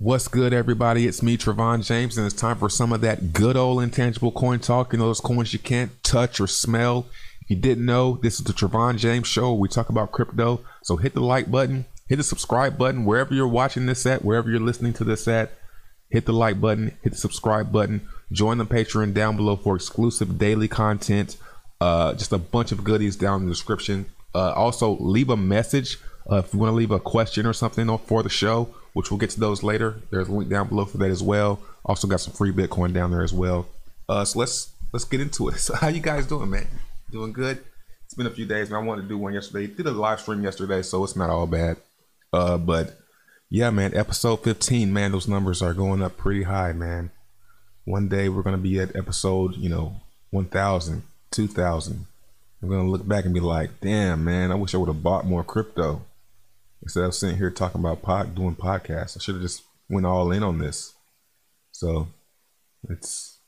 What's good, everybody? It's me, Travon James, and it's time for some of that good old intangible coin talk. You know, those coins you can't touch or smell. If you didn't know, this is the Travon James Show. We talk about crypto. So hit the like button, hit the subscribe button wherever you're watching this at, wherever you're listening to this at. Hit the like button, hit the subscribe button, join the Patreon down below for exclusive daily content. Uh, just a bunch of goodies down in the description. Uh, also, leave a message uh, if you want to leave a question or something for the show, which we'll get to those later. There's a link down below for that as well. Also got some free Bitcoin down there as well. Uh, so let's let's get into it. So how you guys doing, man? Doing good? It's been a few days, and I wanted to do one yesterday. Did a live stream yesterday, so it's not all bad. Uh, but yeah, man, episode 15, man, those numbers are going up pretty high, man. One day we're gonna be at episode, you know, 1,000, 2,000. I'm gonna look back and be like, damn, man, I wish I would have bought more crypto instead of sitting here talking about pod, doing podcasts. I should have just went all in on this. So it's,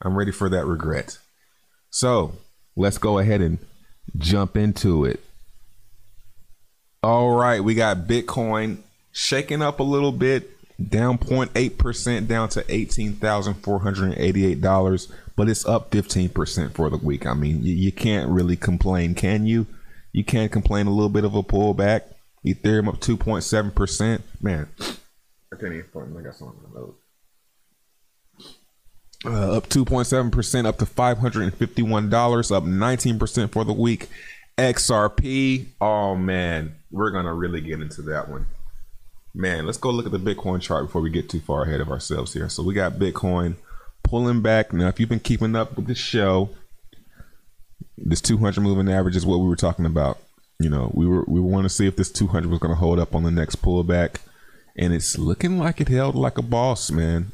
I'm ready for that regret. So let's go ahead and jump into it. All right, we got Bitcoin shaking up a little bit, down 0.8% down to $18,488, but it's up 15% for the week. I mean, you, you can't really complain, can you? You can't complain a little bit of a pullback. Ethereum up 2.7%. Man, I can't even find I got something on my nose. Uh, up 2.7%, up to $551, up 19% for the week. XRP, oh man, we're going to really get into that one. Man, let's go look at the Bitcoin chart before we get too far ahead of ourselves here. So we got Bitcoin pulling back. Now, if you've been keeping up with the show, this 200 moving average is what we were talking about. You know, we were we want to see if this 200 was going to hold up on the next pullback, and it's looking like it held like a boss, man.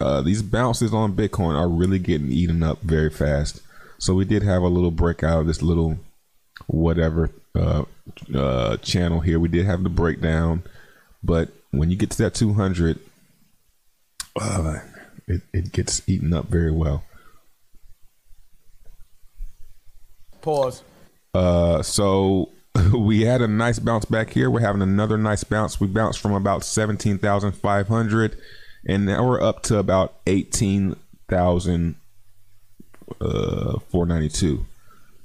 Uh, these bounces on Bitcoin are really getting eaten up very fast. So we did have a little breakout of this little whatever uh, uh, channel here. We did have the breakdown, but when you get to that 200, uh, it, it gets eaten up very well. Pause. Uh, so we had a nice bounce back here. We're having another nice bounce. We bounced from about 17,500 and now we're up to about 18,492. Uh,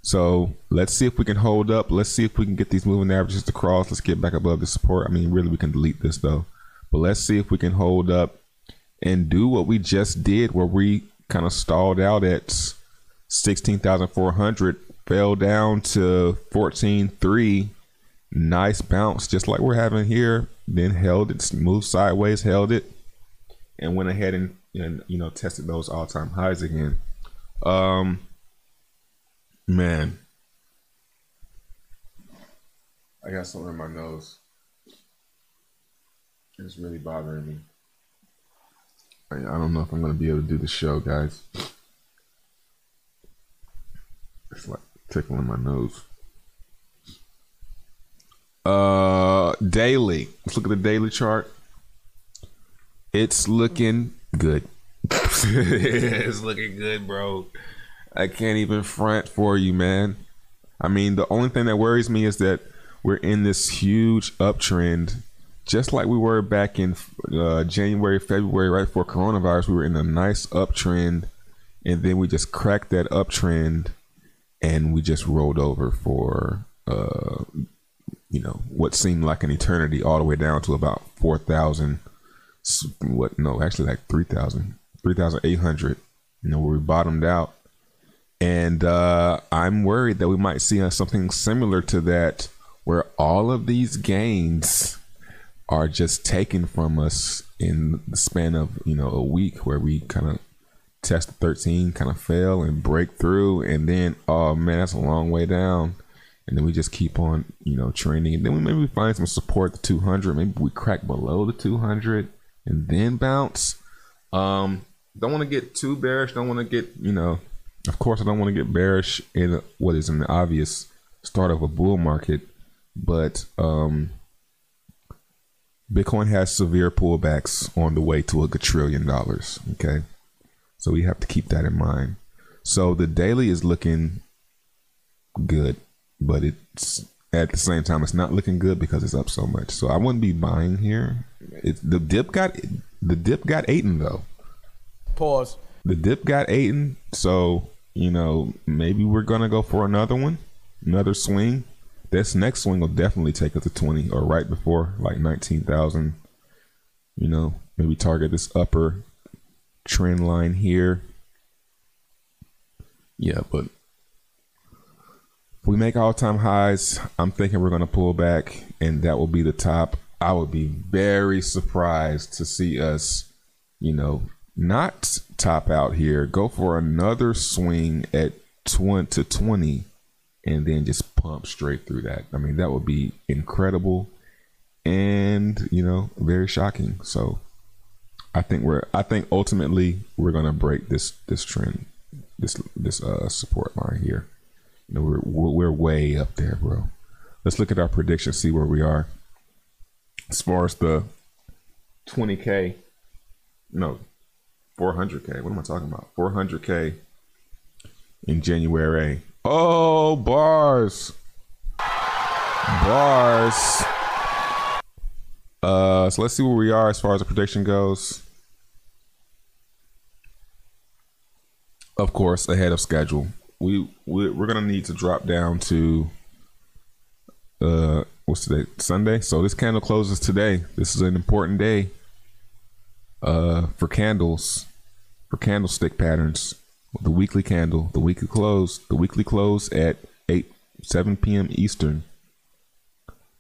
so let's see if we can hold up. Let's see if we can get these moving averages to cross. Let's get back above the support. I mean, really, we can delete this though. But let's see if we can hold up and do what we just did, where we kind of stalled out at 16,400, fell down to 14.3. Nice bounce, just like we're having here. Then held it, moved sideways, held it, and went ahead and, and you know tested those all time highs again. Um, man, I got something in my nose. It's really bothering me. I, I don't know if I'm gonna be able to do the show, guys. It's like tickling my nose. Uh, daily. Let's look at the daily chart. It's looking good. it's looking good, bro. I can't even front for you, man. I mean, the only thing that worries me is that we're in this huge uptrend, just like we were back in uh, January, February, right before coronavirus. We were in a nice uptrend, and then we just cracked that uptrend, and we just rolled over for, uh, you know, what seemed like an eternity, all the way down to about four thousand what no actually like 3000 3800 you know where we bottomed out. And uh i'm worried that we might see something similar to that where all of these gains are just taken from us in the span of you know a week where we kind of test 13 kind of fail and break through and then oh man that's a long way down and then we just keep on you know training and then we maybe find some support the 200 maybe we crack below the 200 and then bounce. Um, don't want to get too bearish. Don't want to get, you know, of course, I don't want to get bearish in what is an obvious start of a bull market, but um, Bitcoin has severe pullbacks on the way to a quadrillion dollars. Okay, so we have to keep that in mind. So the daily is looking good, but it's at the same time, it's not looking good because it's up so much. So I wouldn't be buying here. It, the dip got the dip got Aiden though. Pause. The dip got Aiden, so you know maybe we're gonna go for another one, another swing. This next swing will definitely take us to twenty or right before like nineteen thousand. You know, maybe target this upper trend line here. Yeah, but if we make all time highs, I'm thinking we're going to pull back and that will be the top. I would be very surprised to see us, you know, not top out here, go for another swing at 20 to 20 and then just pump straight through that. I mean, that would be incredible and, you know, very shocking. So, I think we're I think ultimately we're to break this this trend this this uh support line here. You know, we're we're way up there, bro. Let's look at our prediction, see where we are. As far as the 20k, no, 400k. What am I talking about? 400k in January. Oh, bars, bars. Uh, so let's see where we are as far as the prediction goes. Of course, ahead of schedule. We, we we're gonna need to drop down to uh what's today? Sunday. So this candle closes today. This is an important day uh for candles, for candlestick patterns. The weekly candle, the weekly close, the weekly close at eight seven p.m. Eastern.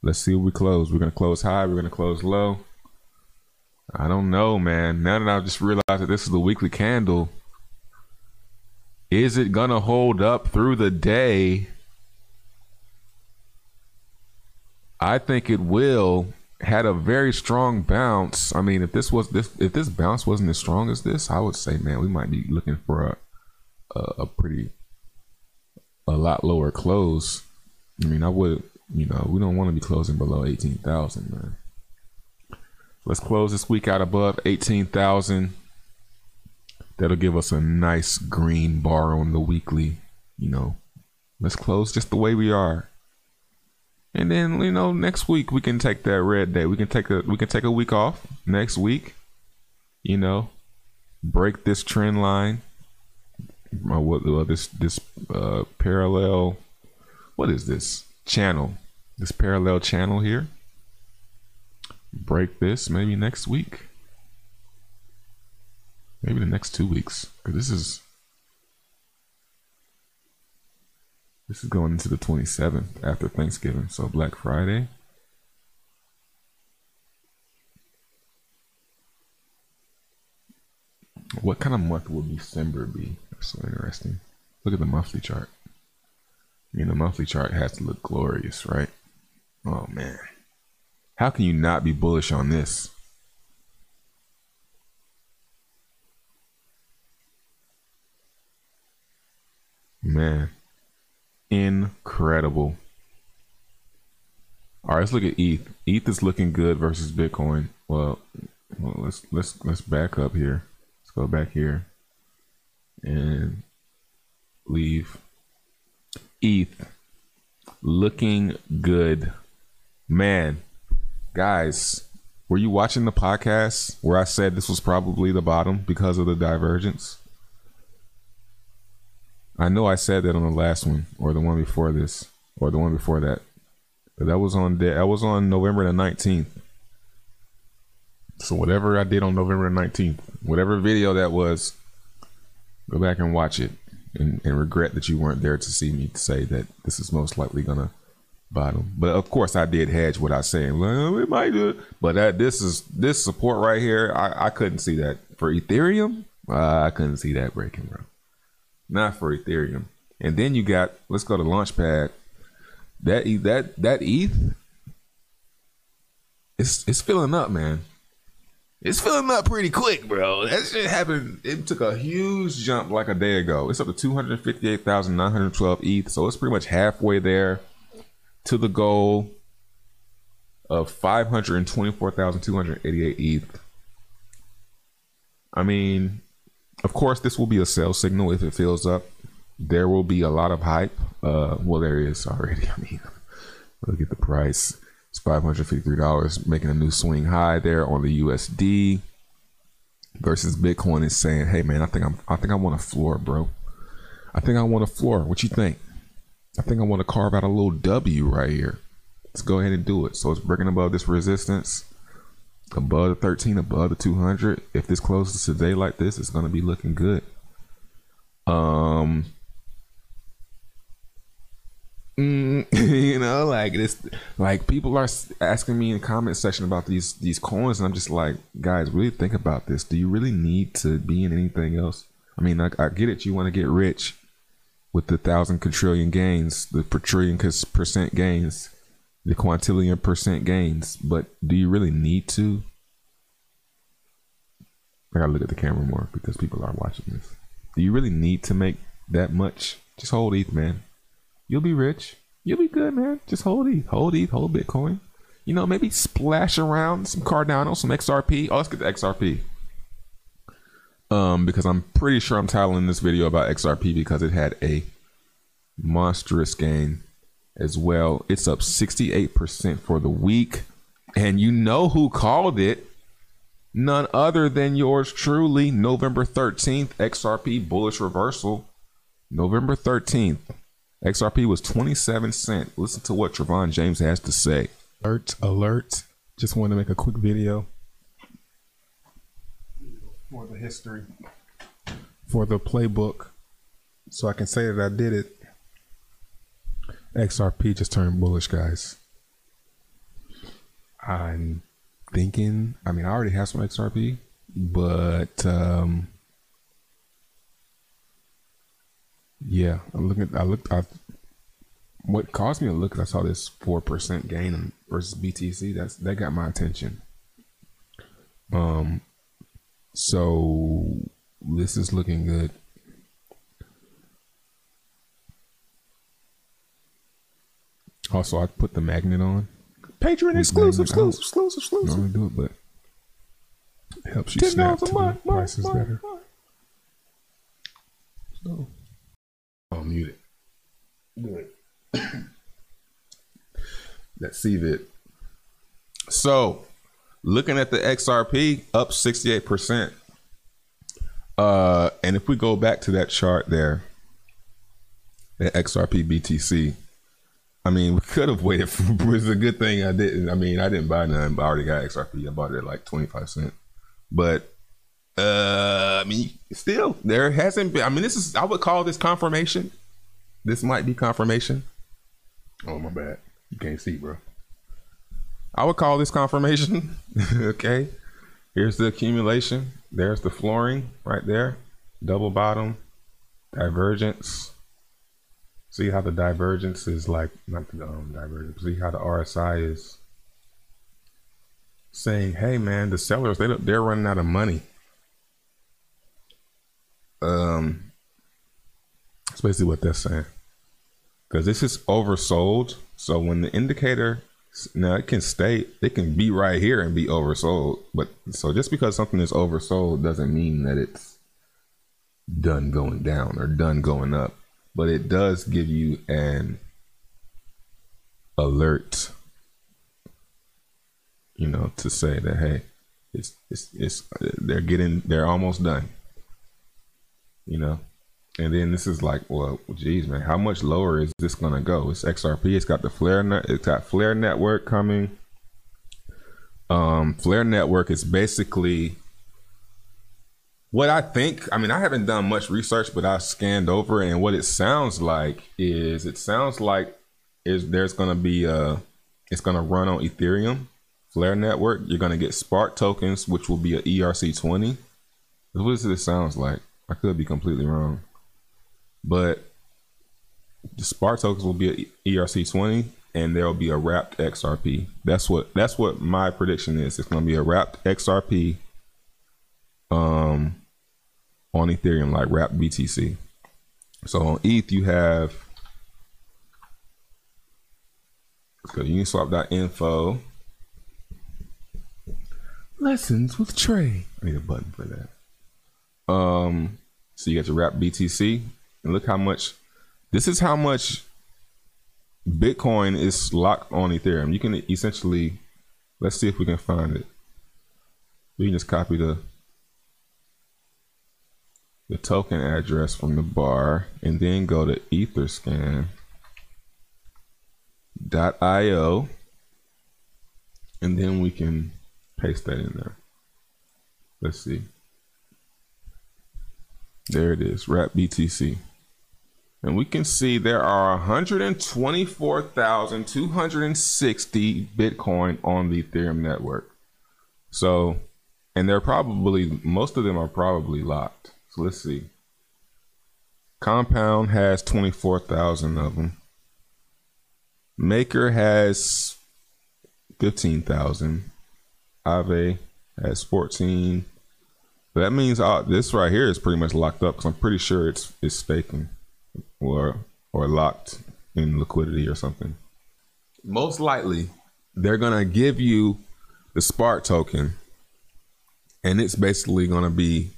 Let's see we close. We're gonna close high. We're gonna close low. I don't know, man. Now that I just realized that this is the weekly candle, is it gonna hold up through the day? I think it will. Had a very strong bounce. I mean, if this was this, if this bounce wasn't as strong as this, I would say, man, we might be looking for a a, a pretty a lot lower close. I mean, I would, you know, we don't want to be closing below eighteen thousand, man. Let's close this week out above eighteen thousand. That'll give us a nice green bar on the weekly. You know, let's close just the way we are. And then you know next week we can take that red day. We can take a we can take a week off next week. You know, break this trend line. Uh, what this this uh, parallel? What is this channel? This parallel channel here. Break this maybe next week. Maybe the next two weeks. Because this is this is going into the 27th after thanksgiving. So black friday. What kind of month will december be? That's so interesting. Look at the monthly chart. I mean the monthly chart has to look glorious right oh man how can you not be bullish on this Man, incredible. All right, let's look at ETH. ETH is looking good versus Bitcoin. Well, well, let's let's let's back up here. Let's go back here and leave ETH looking good. Man, guys, were you watching the podcast where I said this was probably the bottom because of the divergence? I know I said that on the last one or the one before this or the one before that. But that was on the, that was on November the 19th. So whatever I did on November 19th, whatever video that was, go back and watch it and, and regret that you weren't there to see me say that this is most likely gonna bottom. But of course I did hedge without saying, well, it might do it. But that this is this support right here, I, I couldn't see that. For Ethereum, uh, I couldn't see that breaking, bro not for Ethereum. And then you got let's go to Launchpad. That that that ETH, it's it's filling up, man. It's filling up pretty quick, bro. That shit happened. It took a huge jump like a day ago. It's up to two hundred fifty-eight thousand nine hundred twelve ETH, so it's pretty much halfway there to the goal of five hundred twenty-four thousand two hundred eighty-eight ETH. I mean, of course, this will be a sell signal if it fills up. There will be a lot of hype. Uh, well, there is already. I mean, Look at the price. It's five hundred fifty-three dollars, making a new swing high there on the USD. Versus Bitcoin is saying, "Hey man, I think I'm, I think I want a floor, bro. I think I want a floor. What you think? I think I want to carve out a little W right here. Let's go ahead and do it. So it's breaking above this resistance, above the 13, above the 200. If this closes today like this, it's going to be looking good. Um, mm, you know, like this, like people are asking me in the comment section about these these coins, and I'm just like, guys, really think about this. Do you really need to be in anything else? I mean, I, I get it. You want to get rich with the thousand quadrillion gains, the quadrillion percent gains, the quintillion percent gains, but do you really need to? I gotta look at the camera more because people are watching this. Do you really need to make that much? Just hold ETH, man. You'll be rich. You'll be good, man. Just hold ETH, hold ETH, hold Bitcoin. You know, maybe splash around some Cardano, some XRP. Oh, let's get the XRP. Um, because I'm pretty sure I'm titling this video about XRP because it had a monstrous gain as well. It's up 68% for the week. And you know who called it? None other than yours truly, November 13th, XRP bullish reversal. November 13th, XRP was 27 cent. Listen to what Travon James has to say. Alert, alert. Just want to make a quick video for the history, for the playbook, so I can say that I did it. XRP just turned bullish, guys. I'm thinking, I mean, I already have some XRP, but um, yeah, I'm looking. I looked. I what caused me to look? I saw this four percent gain versus BTC. That's that got my attention. Um, so this is looking good. Also, I put the magnet on. Patreon exclusive, exclusive, exclusive, exclusive. Normally do it, but it helps you snap to the prices better. So, I'll mute it. Good. Let's see that. So, looking at the XRP, up 68%. Uh, and if we go back to that chart there, the XRP BTC, I mean, we could have waited. For, it was a good thing I didn't. I mean, I didn't buy none, but I already got XRP. I bought it at like 25 cents. But, uh, I mean, still, there hasn't been. I mean, this is, I would call this confirmation. This might be confirmation. Oh, my bad. You can't see, bro. I would call this confirmation. okay. Here's the accumulation. There's the flooring right there. Double bottom, divergence. See how the divergence is like, not the um, divergence, see how the RSI is saying, hey man, the sellers, they, they're running out of money. Um, that's basically what they're saying. Because this is oversold. So when the indicator now it can stay, it can be right here and be oversold. But so just because something is oversold doesn't mean that it's done going down or done going up. But it does give you an alert, you know, to say that hey, it's it's it's they're getting they're almost done. You know, and then this is like, well, geez, man, how much lower is this gonna go? It's XRP. It's got the Flare net. It's got Flare Network coming. Um, Flare Network is basically what I think. I mean, I haven't done much research, but I scanned over, and what it sounds like is it sounds like is there's gonna be a it's gonna run on Ethereum Flare Network. You're gonna get Spark tokens, which will be a ERC20. What does this sounds like? I could be completely wrong. But the Spark tokens will be a ERC20 and there'll be a wrapped XRP. That's what that's what my prediction is. It's gonna be a wrapped XRP um on Ethereum, like wrapped BTC. So on ETH you have so uniswap.info lessons with Trey. I need a button for that. Um so you get to wrap BTC and look how much. This is how much Bitcoin is locked on Ethereum. You can essentially, let's see if we can find it. We can just copy the the token address from the bar and then go to etherscan.io and then we can paste that in there. Let's see. There it is, wrap BTC. And we can see there are 124,260 Bitcoin on the Ethereum network. So, and they're probably, most of them are probably locked. So let's see. Compound has 24,000 of them. Maker has 15,000. Aave has 14. But that means uh, this right here is pretty much locked up because I'm pretty sure it's it's staking or or locked in liquidity or something. Most likely, they're gonna give you the Spark token, and it's basically gonna be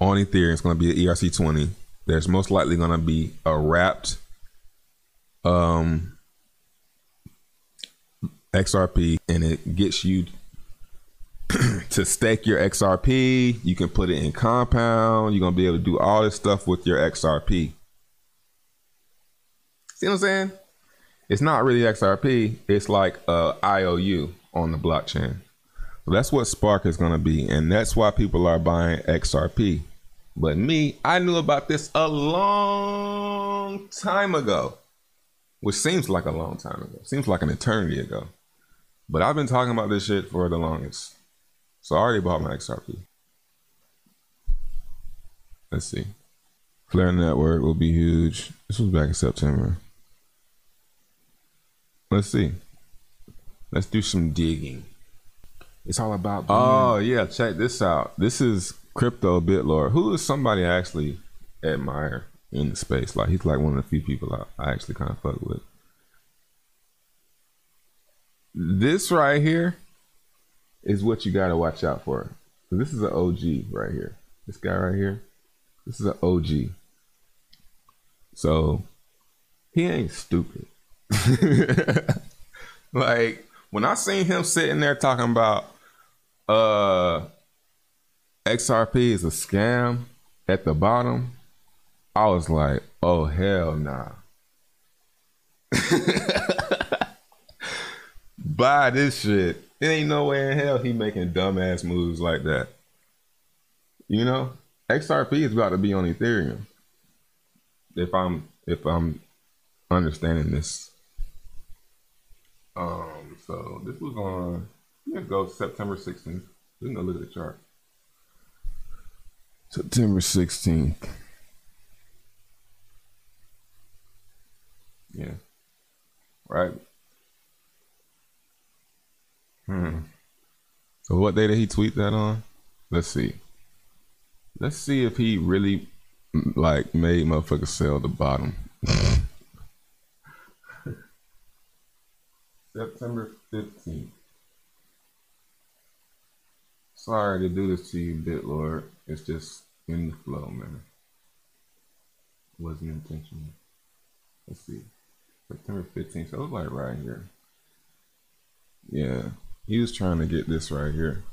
on Ethereum. It's gonna be an ERC20. There's most likely gonna be a wrapped um XRP, and it gets you to stake your XRP. You can put it in compound. You're gonna be able to do all this stuff with your XRP. See what I'm saying? It's not really XRP. It's like uh, a IOU on the blockchain. That's what Spark is gonna be, and that's why people are buying XRP. But me, I knew about this a long time ago, which seems like a long time ago. Seems like an eternity ago. But I've been talking about this shit for the longest. So I already bought my XRP. Let's see. Flare Network will be huge. This was back in September. Let's see. Let's do some digging. It's all about. Being, Oh yeah, check this out. This is Crypto Bitlord, who is somebody I actually admire in the space. Like he's like one of the few people I, I actually kind of fuck with. This right here is what you gotta watch out for. This is an OG right here. This guy right here. This is an OG. So he ain't stupid. like when I seen him sitting there talking about uh XRP is a scam at the bottom, I was like, oh hell nah. Buy this shit. It ain't no way in hell he making dumbass moves like that. You know, XRP is about to be on Ethereum. If I'm if I'm understanding this. Um, so this was on let's go September 16th. We can go look at the chart. September 16th. Yeah. Right. Hmm. So what day did he tweet that on? Let's see. Let's see if he really like made motherfuckers sell the bottom. September 15th. Sorry to do this to you, BitLord. It's just in the flow, man. Wasn't intentional. Let's see. September 15th. So it was like right here. Yeah. He was trying to get this right here.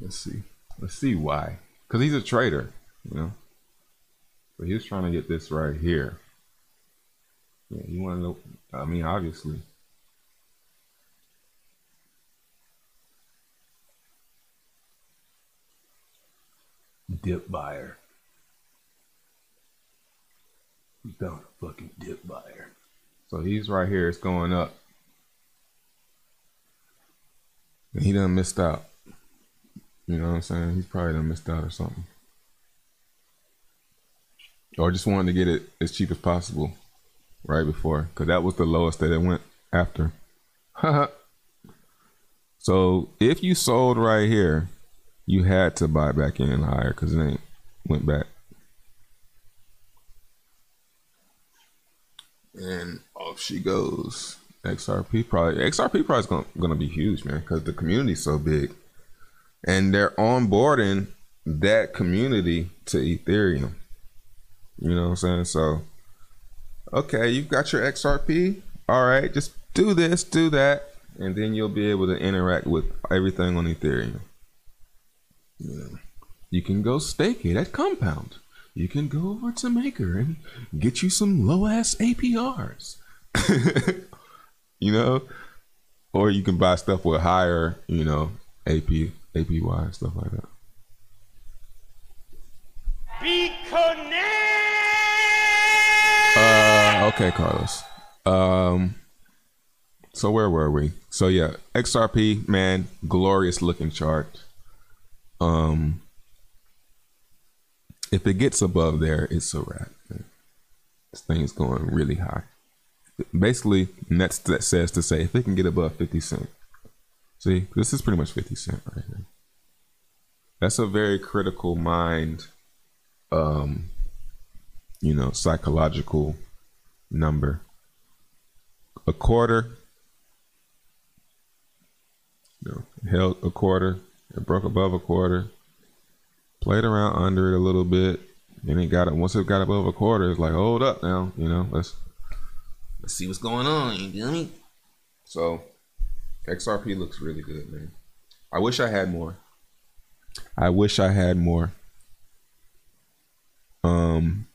Let's see. Let's see why. Because he's a traitor, you know. But he was trying to get this right here. Yeah, you want to know? I mean, obviously. Dip buyer. He's down a fucking dip buyer. So he's right here. It's going up. And he done missed out. You know what I'm saying? He's probably done missed out or something. Or just wanted to get it as cheap as possible right before. Because that was the lowest that it went after. so if you sold right here, you had to buy back in higher because it ain't went back. And off she goes. XRP probably XRP probably is gonna, gonna be huge, man, because the community's so big, and they're onboarding that community to Ethereum. You know what I'm saying? So, okay, you've got your XRP. All right, just do this, do that, and then you'll be able to interact with everything on Ethereum. You know, you can go stake it at Compound. You can go over to Maker and get you some low ass APRs. you know, or you can buy stuff with higher, you know, AP APY stuff like that. Be connected. Okay, Carlos. Um, so where were we? So yeah, XRP, man, glorious looking chart. Um, if it gets above there, it's a wrap. This thing is going really high. Basically, that's that says to say if it can get above fifty cent. See, this is pretty much fifty cent right here. That's a very critical mind um, you know, psychological number. A quarter, know, held a quarter, it broke above a quarter, played around under it a little bit, then it got it. Once it got above a quarter, it's like, hold up now, you know, let's let's see what's going on. You feel me? So, XRP looks really good, man. I wish I had more. I wish I had more. Um.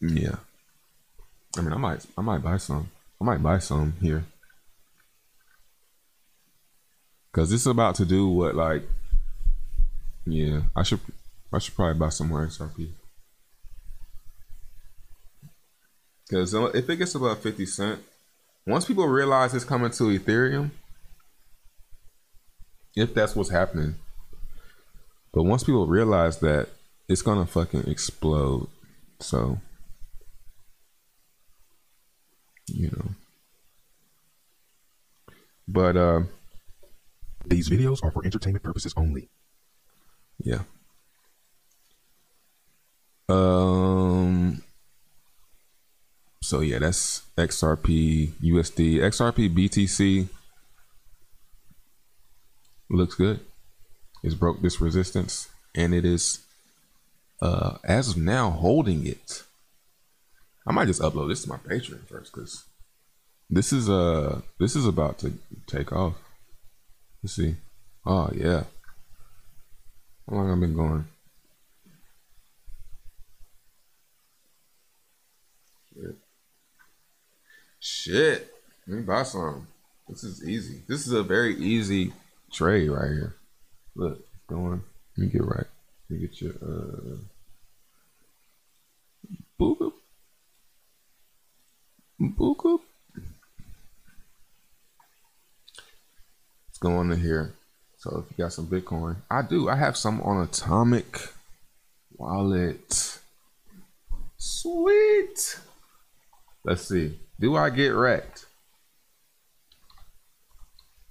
Yeah. I mean, I might, I might buy some. I might buy some here. Cause this is about to do what, like, yeah, I should, I should probably buy some more XRP. Cause if it gets above fifty cent, once people realize it's coming to Ethereum, if that's what's happening, but once people realize that, it's gonna fucking explode. So, you know. But uh These videos are for entertainment purposes only. yeah. Um so yeah, that's XRP USD. XRP BTC looks good. It's broke this resistance and it is uh as of now holding it. I might just upload this to my Patreon first because this is uh this is about to take off. Let's see. Oh yeah. How long I've been going? Shit. Shit. Let me buy some. This is easy. This is a very easy trade right here. Look, going. Let me get right. Let me get your uh boop boop. Let's go on to here. So if you got some Bitcoin, I do. I have some on Atomic Wallet. Sweet. Let's see. Do I get wrecked?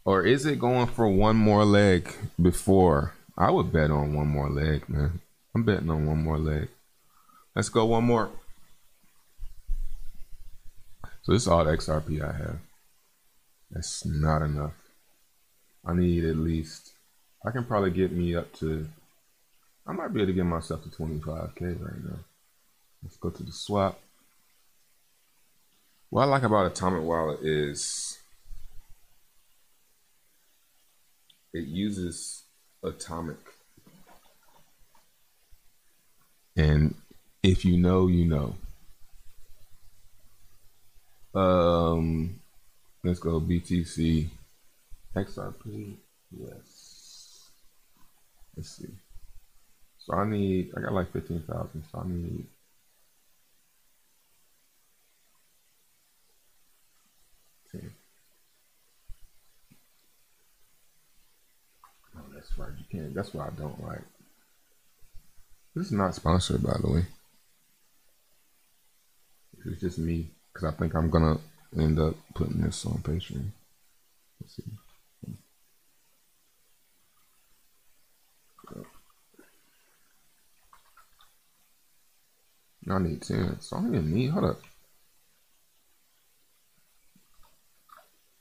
Or is it going for one more leg before? I would bet on one more leg, man. I'm betting on one more leg. Let's go one more. So this is all the XRP I have. That's not enough. I need at least. I can probably get me up to. I might be able to get myself to 25k right now. Let's go to the swap. What I like about Atomic Wallet is it uses Atomic. And if you know, you know. Um, let's go BTC XRP. Yes. Let's see. So I need. I got like fifteen thousand. So I need. Oh, that's right. You can't. That's what I don't like. This is not sponsored, by the way. It's just me because I think I'm gonna end up putting this on Patreon. Let's see. I need 10. So I don't even need, hold up.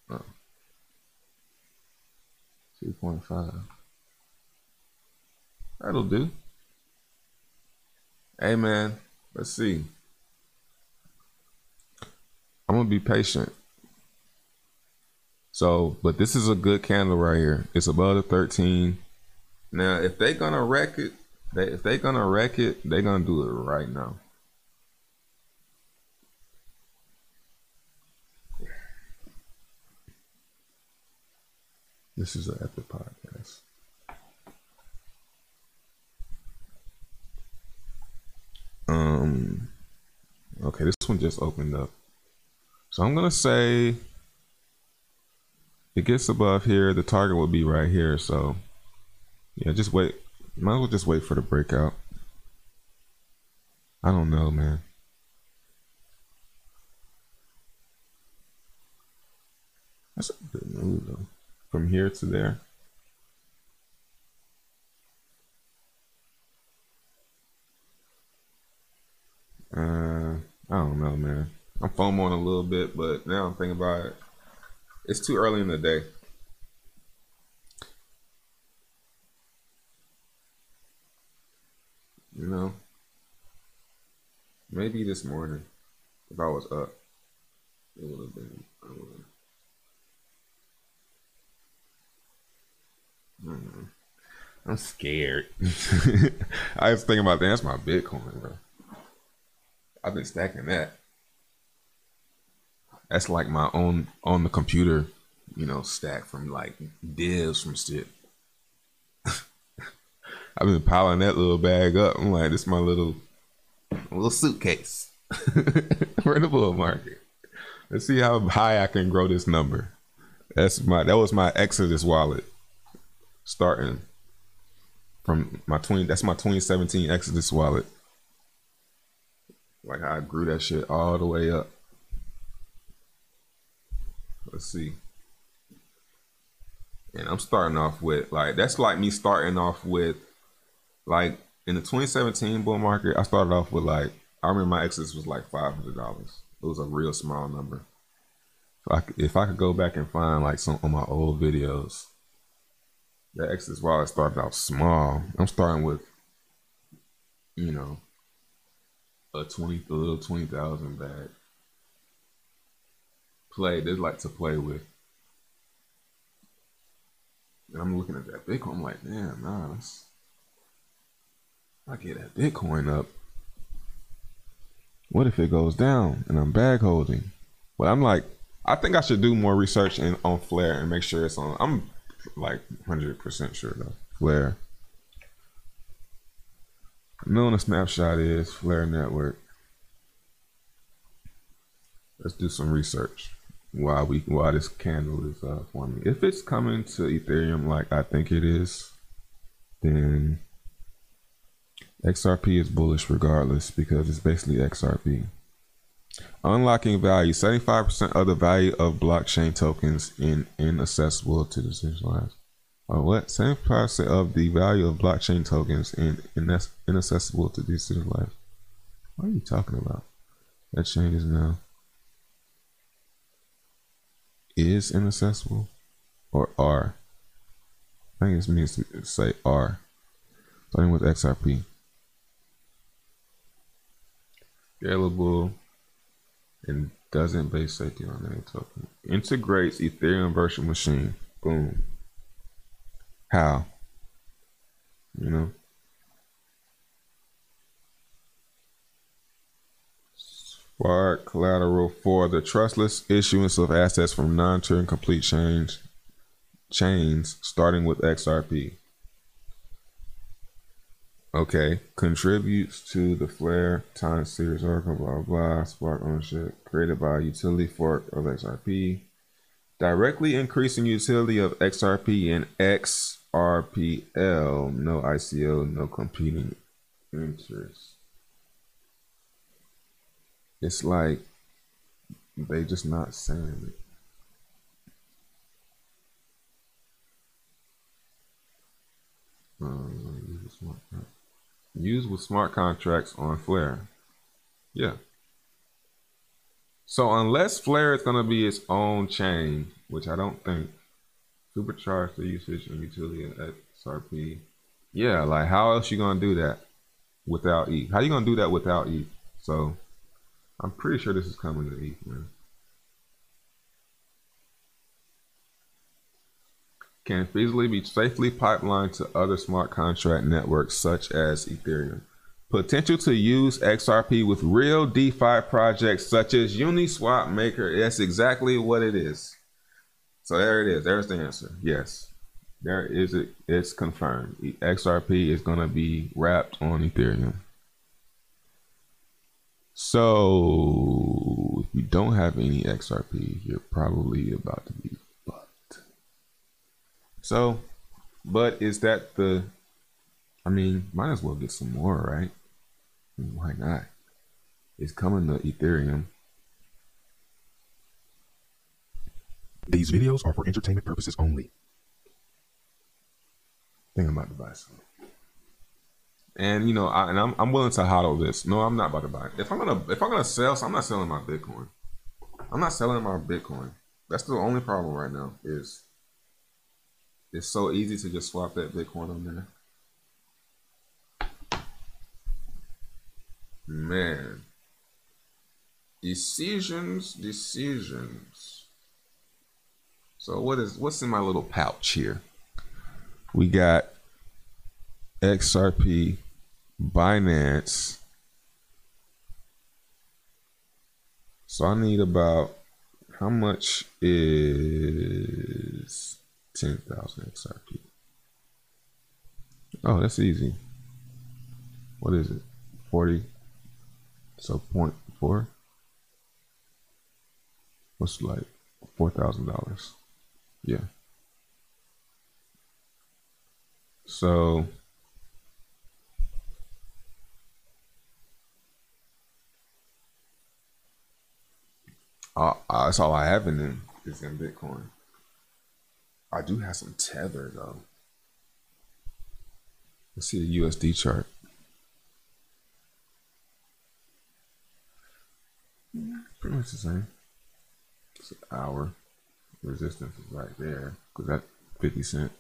Oh. 2.5. That'll do. Hey man, let's see. I'm gonna be patient. So, but this is a good candle right here. It's above the 13. Now, if they gonna wreck it, they if they gonna wreck it, they gonna do it right now. This is an epic podcast. Um. Okay, this one just opened up. So I'm gonna say it gets above here, the target will be right here. So yeah, just wait. Might as well just wait for the breakout. I don't know, man. That's a good move though. From here to there. Uh, I don't know, man. I'm FOMOing a little bit, but now I'm thinking about it. It's too early in the day. You know, maybe this morning, if I was up, it would have been. I have. Mm-hmm. I'm scared. I was thinking about that. That's my Bitcoin, bro. I've been stacking that. That's like my own on the computer, you know, stack from like divs from shit. I've been piling that little bag up. I'm like, this is my little little suitcase for the bull market. Let's see how high I can grow this number. That's my that was my Exodus wallet starting from my 20 that's my 2017 Exodus wallet. Like I grew that shit all the way up. Let's see. And I'm starting off with like that's like me starting off with like in the 2017 bull market. I started off with like I remember my exodus was like five hundred dollars. It was a real small number. If I, could, if I could go back and find like some of my old videos, that exodus wallet started out small. I'm starting with, you know, a twenty, little twenty thousand bag play they like to play with. And I'm looking at that Bitcoin, I'm like, damn, nah, that's I get that Bitcoin up. What if it goes down and I'm bag holding? But I'm like, I think I should do more research in, on Flare and make sure it's on. I'm like 100% sure though. Flare. Knowing a snapshot is Flare Network. Let's do some research why we why this candle is uh, forming. If it's coming to Ethereum like I think it is, then XRP is bullish regardless because it's basically XRP. Unlocking value: seventy-five percent of the value of blockchain tokens in inaccessible to the decentralized. Oh, what? Seventy-five percent of the value of blockchain tokens in, in inaccessible to decentralized. What are you talking about? That changes now is inaccessible or R. I think it means to say R. Starting with XRP. Scalable and doesn't base safety on any token. Integrates Ethereum virtual machine. Boom. How? You know? Spark collateral for the trustless issuance of assets from non-Turing complete change chains starting with XRP. Okay, contributes to the Flare time series oracle, blah, blah, Spark ownership created by utility fork of XRP, directly increasing utility of XRP and XRPL, no ICO, no competing interests it's like they just not saying it. Um, use, with smart contracts on Flare. Yeah. So unless Flare is going to be its own chain, which I don't think, supercharge the usage and utility of XRP Yeah, like how else you gonna do that without ETH? How you gonna do that without ETH? So I'm pretty sure this is coming to ETH, man. Can feasibly be safely pipelined to other smart contract networks such as Ethereum. Potential to use XRP with real DeFi projects such as Uniswap Maker. That's exactly what it is. So there it is. There's the answer. Yes. There is it. It's confirmed. XRP is going to be wrapped on Ethereum. So if you don't have any XRP, you're probably about to be fucked. So, but is that the? I mean, might as well get some more, right? Why not? It's coming to Ethereum. These videos are for entertainment purposes only. think I'm about to buy some. And you know, I, and I'm I'm willing to hodl this. No, I'm not about to buy. It. If I'm gonna if I'm gonna sell, so I'm not selling my Bitcoin. I'm not selling my Bitcoin. That's the only problem right now. Is it's so easy to just swap that Bitcoin on there. Man, decisions, decisions. So what is what's in my little pouch here? We got XRP, Binance. So I need about how much is ten thousand XRP? Oh, that's easy. What is it? Forty. So point four. What's like four thousand dollars? Yeah. So that's all I have in them is in Bitcoin. I do have some tether though. Let's see the USD chart. Pretty much the same. It's an hour. Resistance is right there because that 50 cent.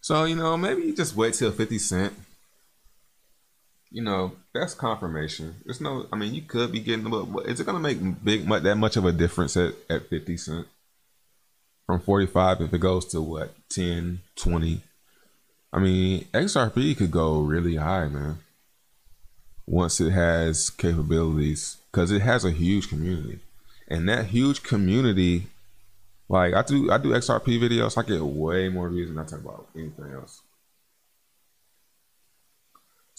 So, you know, maybe you just wait till 50 cent. You know, that's confirmation. There's no, I mean, you could be getting, but is it going to make big, that much of a difference at, at 50 cent? From 45, if it goes to what, 10, 20? I mean, XRP could go really high, man. Once it has capabilities, because it has a huge community. And that huge community like I do, I do XRP videos. I get way more views than I talk about anything else.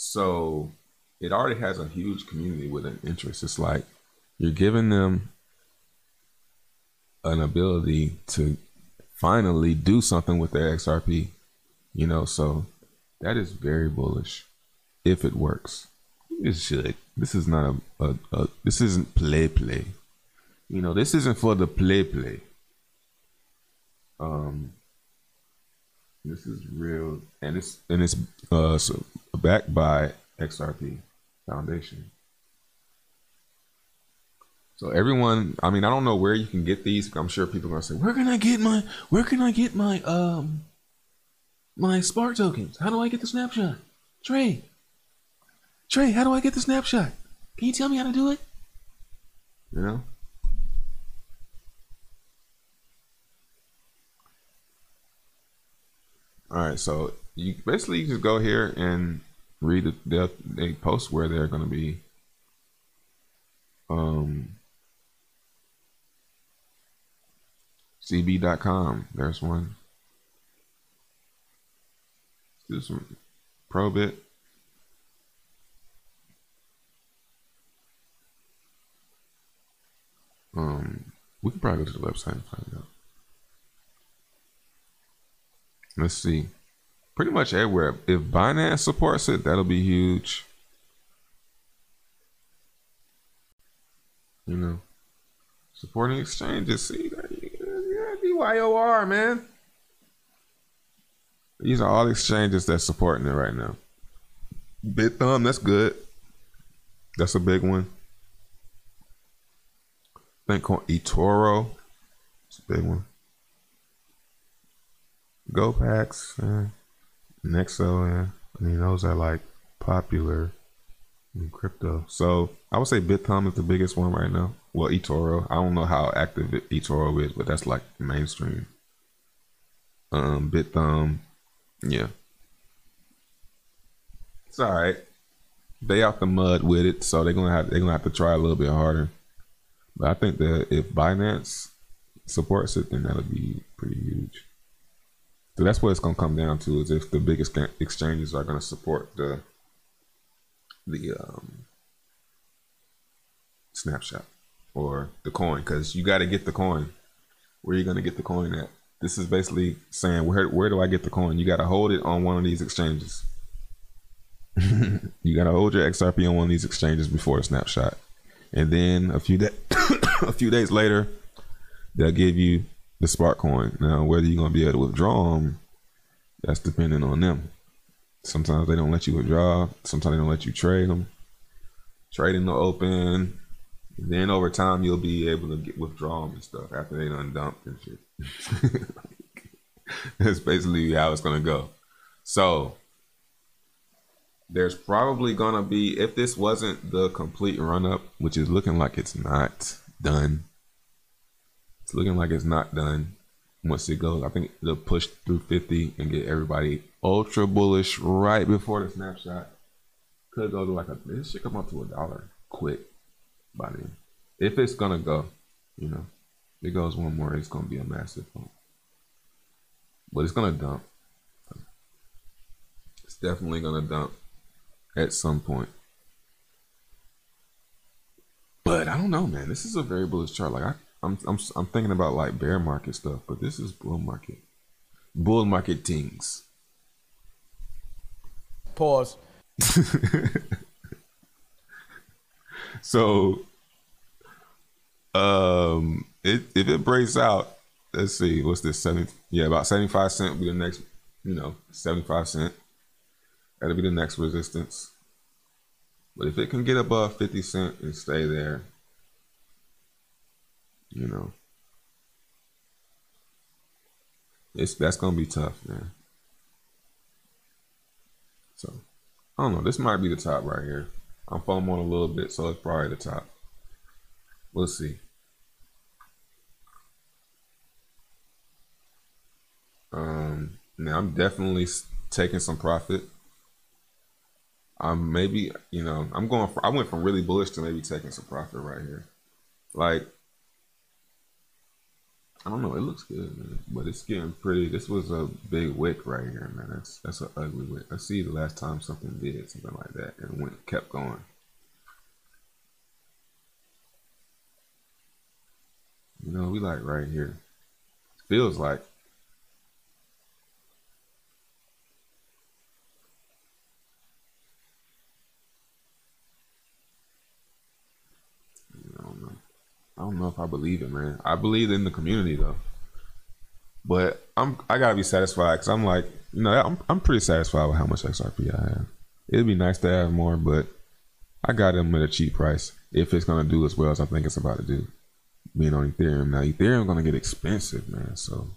So it already has a huge community with an interest. It's like you're giving them an ability to finally do something with their XRP. You know, so that is very bullish if it works. It should. This is not a, a, a this isn't play play. You know, this isn't for the play play. Um, this is real, and it's and it's uh so backed by XRP Foundation. So everyone, I mean, I don't know where you can get these. I'm sure people are gonna say, "Where can I get my? Where can I get my um my Spark tokens? How do I get the snapshot?" Trey, Trey, how do I get the snapshot? Can you tell me how to do it? You know. All right, so you basically you just go here and read the they, they post where they're going to be. Um, CB.com. There's one. Do some Probit. Um, we can probably go to the website and find out. Let's see. Pretty much everywhere. If Binance supports it, that'll be huge. You know, supporting exchanges. See, BYOR, man. These are all exchanges that's supporting it right now. Bithumb, that's good. That's a big one. Think on eToro. It's a big one. GOPAX. Nexo. I mean, those are like popular in crypto. So I would say Bithumb is the biggest one right now. Well, eToro. I don't know how active eToro is, but that's like mainstream. Um, Bithumb, yeah. It's all right. They out the mud with it, so they're gonna have they're gonna have to try a little bit harder. But I think that if Binance supports it, then that'll be pretty huge. So that's what it's gonna come down to: is if the biggest exchanges are gonna support the the um, snapshot or the coin, because you got to get the coin. Where are you gonna get the coin at? This is basically saying where where do I get the coin? You got to hold it on one of these exchanges. you got to hold your XRP on one of these exchanges before the snapshot, and then a few da- a few days later, they'll give you the Spark coin. Now, whether you're gonna be able to withdraw them, that's dependent on them. Sometimes they don't let you withdraw. Sometimes they don't let you trade them. Trading the open. Then over time, you'll be able to get withdraw them and stuff after they done dumped and shit. That's basically how it's gonna go. So there's probably gonna be if this wasn't the complete run up, which is looking like it's not done. It's looking like it's not done. Once it goes, I think they'll push through 50 and get everybody ultra bullish right before the snapshot. Could go to like a this should come up to a dollar quick by then. If it's gonna go, you know, if it goes one more, it's gonna be a massive bump. But it's gonna dump. It's definitely gonna dump at some point. But I don't know, man. This is a very bullish chart. Like I, I'm, I'm, I'm thinking about like bear market stuff, but this is bull market, bull market things. Pause. So, um, it, if it breaks out, let's see, what's this? Seven, yeah, about seventy-five cent will be the next. You know, seventy-five cent. That'll be the next resistance. But if it can get above fifty cent and stay there, you know, it's that's gonna be tough, man. So, I don't know. This might be the top right here. I'm following on a little bit, so it's probably the top. We'll see. Um, now I'm definitely taking some profit. I'm maybe, you know, I'm going. For, I went from really bullish to maybe taking some profit right here. Like, I don't know. It looks good, man, but it's getting pretty. This was a big wick right here, man. That's that's an ugly wick. I see the last time something did something like that and went kept going. You know, we like right here. Feels like I don't know if I believe it, man. I believe in the community though. But I'm I gotta be satisfied because I'm like, you know, I'm I'm pretty satisfied with how much XRP I have. It'd be nice to have more, but I got them at a cheap price if it's gonna do as well as I think it's about to do. Being on Ethereum now, Ethereum gonna get expensive, man. So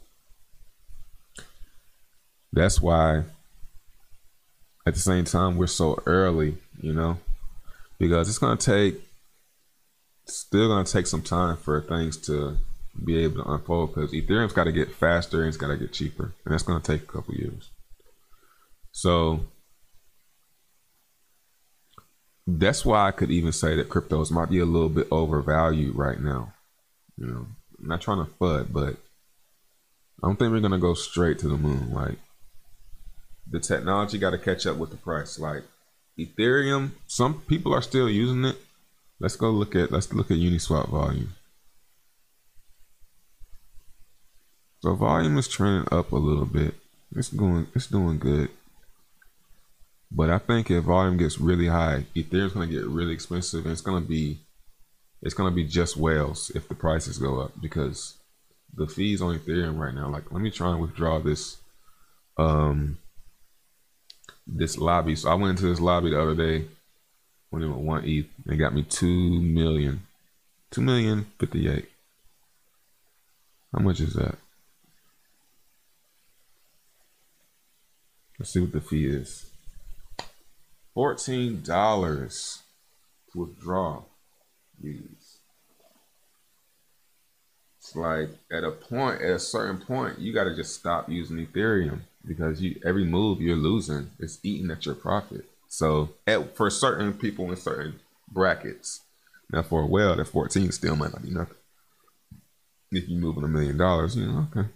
that's why at the same time we're so early, you know, because it's gonna take still gonna take some time for things to be able to unfold because Ethereum's got to get faster and it's got to get cheaper, and that's gonna take a couple years. So that's why I could even say that cryptos might be a little bit overvalued right now. You know, I'm not trying to FUD, but I don't think we're gonna go straight to the moon. Like the technology got to catch up with the price. Like Ethereum, some people are still using it. Let's go look at let's look at Uniswap volume. So volume is trending up a little bit. It's going it's doing good. But I think if volume gets really high, Ethereum's gonna get really expensive and it's gonna be it's gonna be just whales if the prices go up because the fees on Ethereum right now, like let me try and withdraw this um this lobby. So I went into this lobby the other day when it was one ETH and got me two million. Two million fifty eight. How much is that? Let's see what the fee is. Fourteen dollars to withdraw these. It's like at a point, at a certain point, you got to just stop using Ethereum because you every move you're losing is eating at your profit. So at, for certain people in certain brackets, now for a whale, that 14 still might not be nothing. If you're moving a million dollars, you know, okay.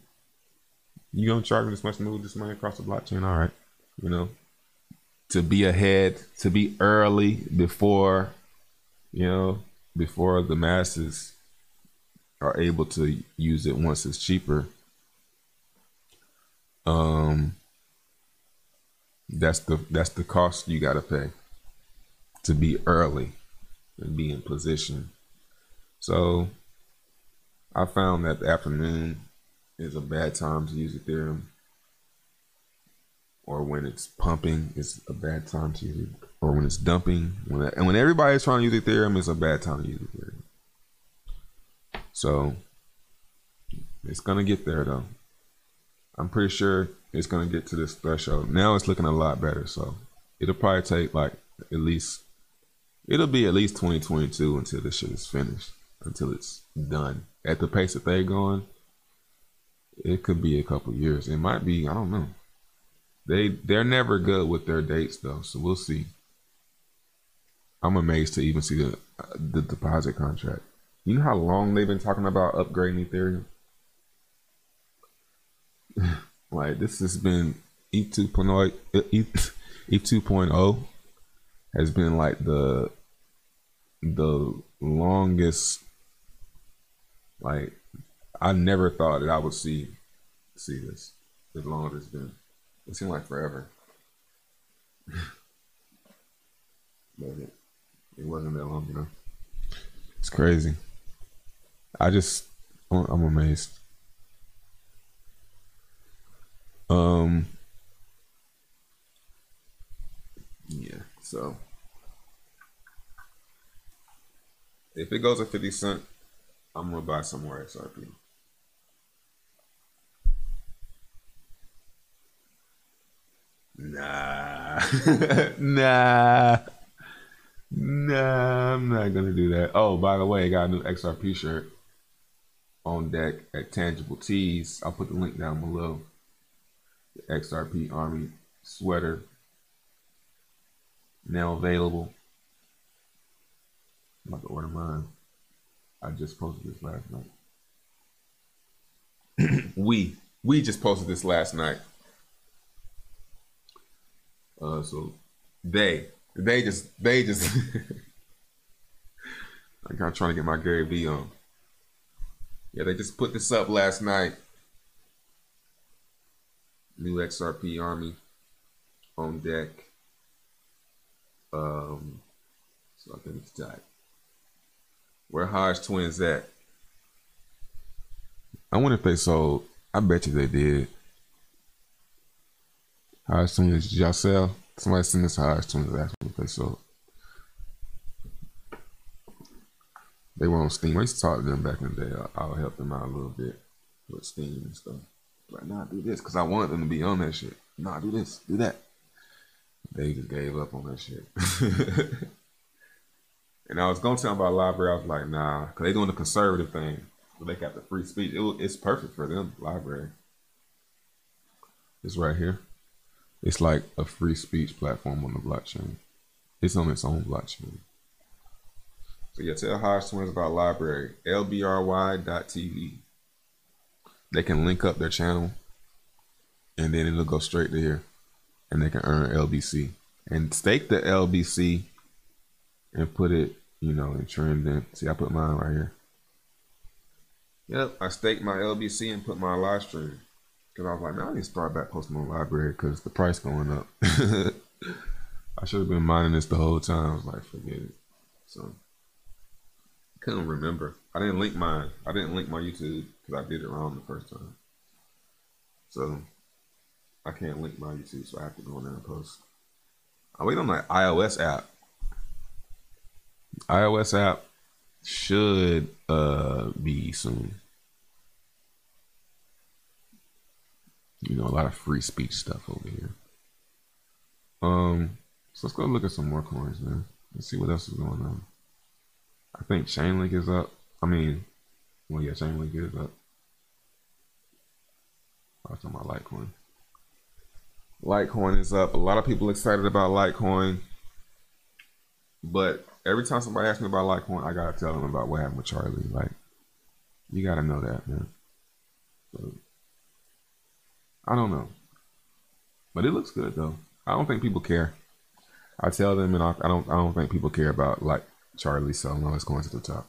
You gonna charge me this much to move this money across the blockchain? All right, you know, to be ahead, to be early before, you know, before the masses are able to use it once it's cheaper. Um, that's the that's the cost you gotta pay to be early and be in position. So I found that the afternoon is a bad time to use Ethereum. Or when it's pumping, it's a bad time to use it. Or when it's dumping, when and when everybody's trying to use Ethereum, it's a bad time to use Ethereum. So it's gonna get there though. I'm pretty sure it's gonna get to this threshold. Now it's looking a lot better. So it'll probably take like at least it'll be at least 2022 until this shit is finished, until it's done. At the pace that they're going, it could be a couple years. It might be, I don't know. They they're never good with their dates though, so we'll see. I'm amazed to even see the uh, the deposit contract. You know how long they've been talking about upgrading Ethereum? like this has been E two oh E E two oh has been like the the longest like I never thought that I would see see this as long as it's been. It seemed like forever. but it, it wasn't that long, know. It's crazy. I just I'm amazed. Um yeah, so if it goes to 50 cent, I'm gonna buy some more XRP. Nah, nah, nah. I'm not gonna do that. Oh, by the way, I got a new XRP shirt on deck at Tangible Tees. I'll put the link down below. The XRP Army sweater now available. I'm about to order mine. I just posted this last night. we we just posted this last night. Uh, so they they just they just like I'm trying to get my Gary V on. Yeah, they just put this up last night. New XRP Army on deck. Um, so I think it's tight. Where Hodge Twins at? I wonder if they sold. I bet you they did. Hodge Twins, did y'all sell? Somebody send us Hodge Twins me if they sold. They were on Steem. I used to talk to them back in the day. I'll help them out a little bit with Steem and stuff. Like, nah, do this because I wanted them to be on that shit. Nah, do this, do that. They just gave up on that shit. and I was gonna tell them about LBRY. I was like, nah, because they doing the conservative thing. So they got the free speech. It, it's perfect for them. LBRY. It's right here. It's like a free speech platform on the blockchain. It's on its own blockchain. So yeah, tell Hodge Twins about library. LBRY. LBRY.tv. They can link up their channel and then it'll go straight to here. And they can earn LBC. And stake the LBC and put it, you know, in trending. See, I put mine right here. Yep, I staked my LBC and put my live stream. Because I was like, man, I need to start back posting on LBRY because the price going up. I should have been mining this the whole time. I was like, forget it. So, couldn't remember. I didn't link mine. I didn't link my YouTube because I did it wrong the first time. So, I can't link my YouTube, so I have to go in there and post. I wait on my iOS app. iOS app should uh be soon. You know, a lot of free speech stuff over here. Um, so let's go look at some more coins, man. Let's see what else is going on. I think Chainlink is up. I mean, well, yeah, Chainlink good up. I was talking about Litecoin. Litecoin is up. A lot of people excited about Litecoin, but every time somebody asks me about Litecoin, I gotta tell them about what happened with Charlie. Like, you gotta know that, man. So, I don't know, but it looks good though. I don't think people care. I tell them, and I, I don't. I don't think people care about like Charlie selling all his coins at the top.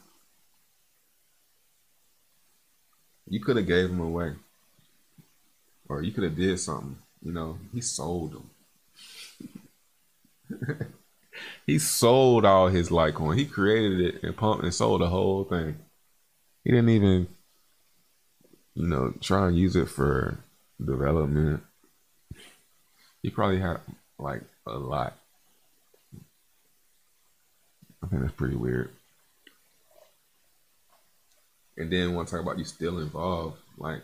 You could have gave him away, or you could have did something. You know, he sold them. he sold all his Litecoin. He created it and pumped and sold the whole thing. He didn't even, you know, try and use it for development. He probably had like a lot. I think that's pretty weird. And then want to talk about you still involved. Like,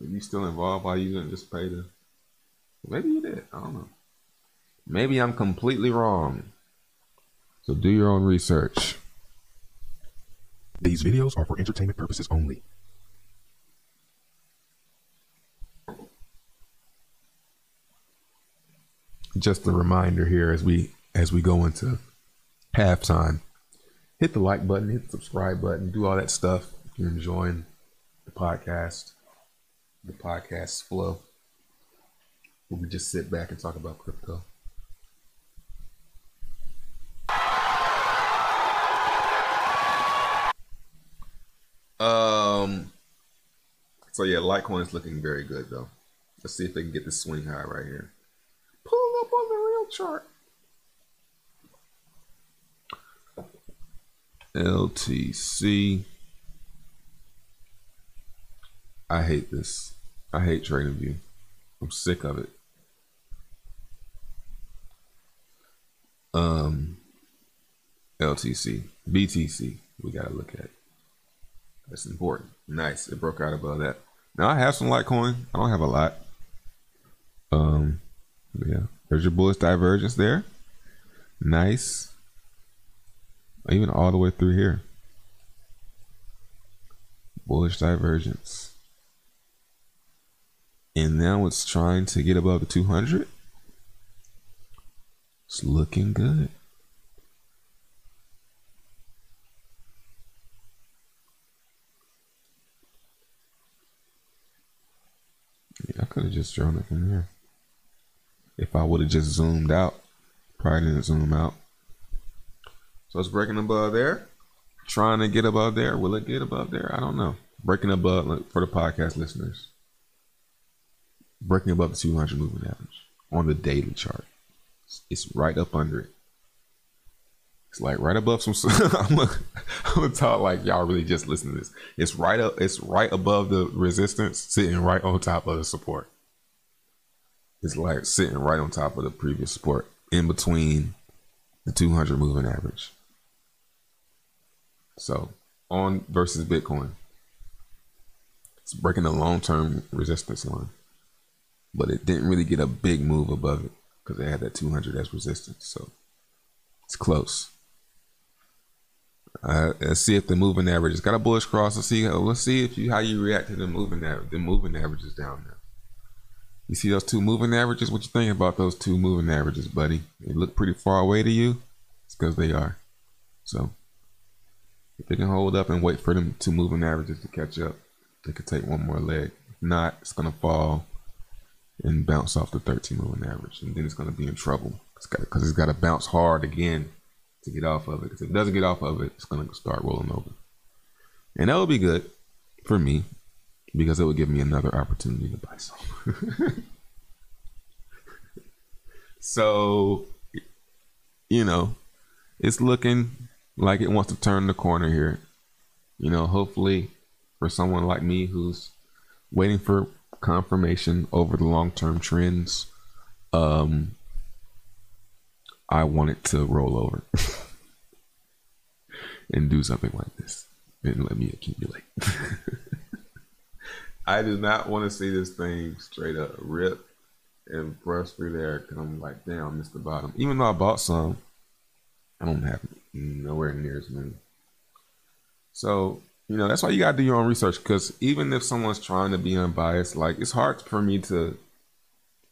if you still involved, why are you didn't just pay the? Maybe you did. I don't know. Maybe I'm completely wrong. So do your own research. These videos are for entertainment purposes only. Just a reminder here as we as we go into halftime. Hit the like button, hit the subscribe button, do all that stuff you're enjoying the podcast, the podcast flow. Where we just sit back and talk about crypto. Um. So yeah, Litecoin is looking very good though. Let's see if they can get this swing high right here. Pull up on the real chart. LTC. I hate this. I hate TradingView. I'm sick of it. Um, LTC, BTC. We gotta look at. That's important. Nice. It broke out above that. Now I have some Litecoin. I don't have a lot. Um, yeah. There's your bullish divergence there. Nice. Even all the way through here. Bullish divergence. And now it's trying to get above the 200. It's looking good. Yeah, I could have just drawn it from here. If I would have just zoomed out, probably didn't zoom out. So it's breaking above there. Trying to get above there. Will it get above there? I don't know. Breaking above for the podcast listeners. Breaking above the 200 moving average on the daily chart. It's right up under it. It's like right above some. I'm gonna, talk like y'all really just listen to this. It's right up. It's right above the resistance, sitting right on top of the support. It's like sitting right on top of the previous support, in between the 200 moving average. So on versus Bitcoin, it's breaking the long term resistance line, but it didn't really get a big move above it because they had that 200 as resistance. So it's close. Uh, let's see if the moving average It's got a bullish cross. Let's see. Let's see if you how you react to the moving average. The moving average is down there. You see those two moving averages? What you think about those two moving averages, buddy? They look pretty far away to you. It's because they are. So if they can hold up and wait for them two moving averages to catch up, they could take one more leg. If not, it's gonna fall and bounce off the 13 moving average, and then it's gonna be in trouble because it's got to bounce hard again to get off of it. Because if it doesn't get off of it, it's gonna start rolling over, and that would be good for me because it would give me another opportunity to buy some. so, you know, it's looking like it wants to turn the corner here. You know, hopefully for someone like me who's waiting for confirmation over the long term trends, um, I want it to roll over and do something like this and let me accumulate. I do not want to see this thing straight up rip and brush through there because I'm like, damn, missed the bottom. Even though I bought some, I don't have nowhere near as many. So you know that's why you gotta do your own research because even if someone's trying to be unbiased, like it's hard for me to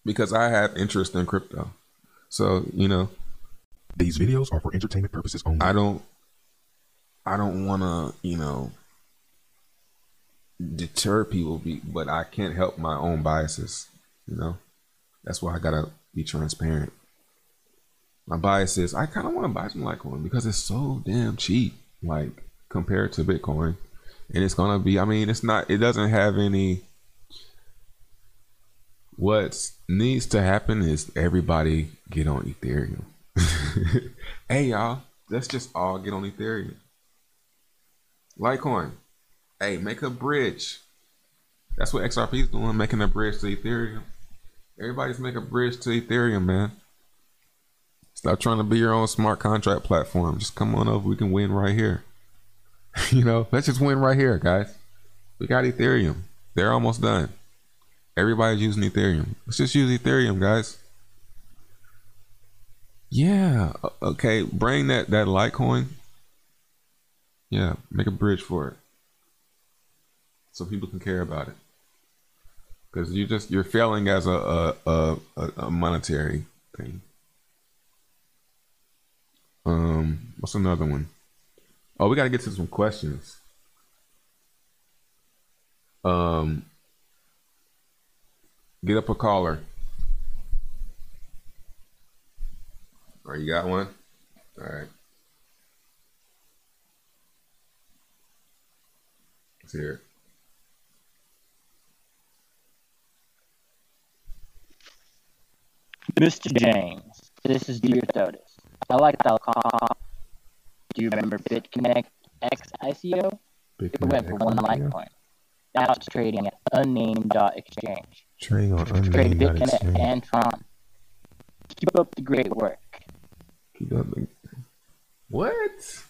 because I have interest in crypto. So you know, These videos are for entertainment purposes only. I don't I don't want to, you know, deter people, be, but I can't help my own biases, you know. That's why I got to be transparent. My bias is I kind of want to buy some Litecoin because it's so damn cheap, like compared to Bitcoin. And it's to be, I mean, it's not, it doesn't have any. What needs to happen is everybody get on Ethereum. hey, y'all, let's just all get on Ethereum. Litecoin, hey, make a bridge. That's what XRP is doing, making a bridge to Ethereum. Everybody's making a bridge to Ethereum, man. Stop trying to be your own smart contract platform. Just come on over. We can win right here. you know, let's just win right here, guys. We got Ethereum. They're almost done. Everybody's using Ethereum. Let's just use Ethereum, guys. Yeah. Okay. Bring that that Litecoin. Yeah. Make a bridge for it, so people can care about it. Because you just you're failing as a a, a a monetary thing. Um, what's another one? Oh, we got to get to some questions. Um, get up a caller. Or you got one? All right. Let's hear it. Mr. James, this is Dear Thotis. I like Telcom. Do you remember BitConnect X ICO? Big It went for one Litecoin. Now it's trading at unnamed.exchange. Trading on Trade unnamed BitConnect exchange. and Tron. Keep up the great work. Keep up the- What?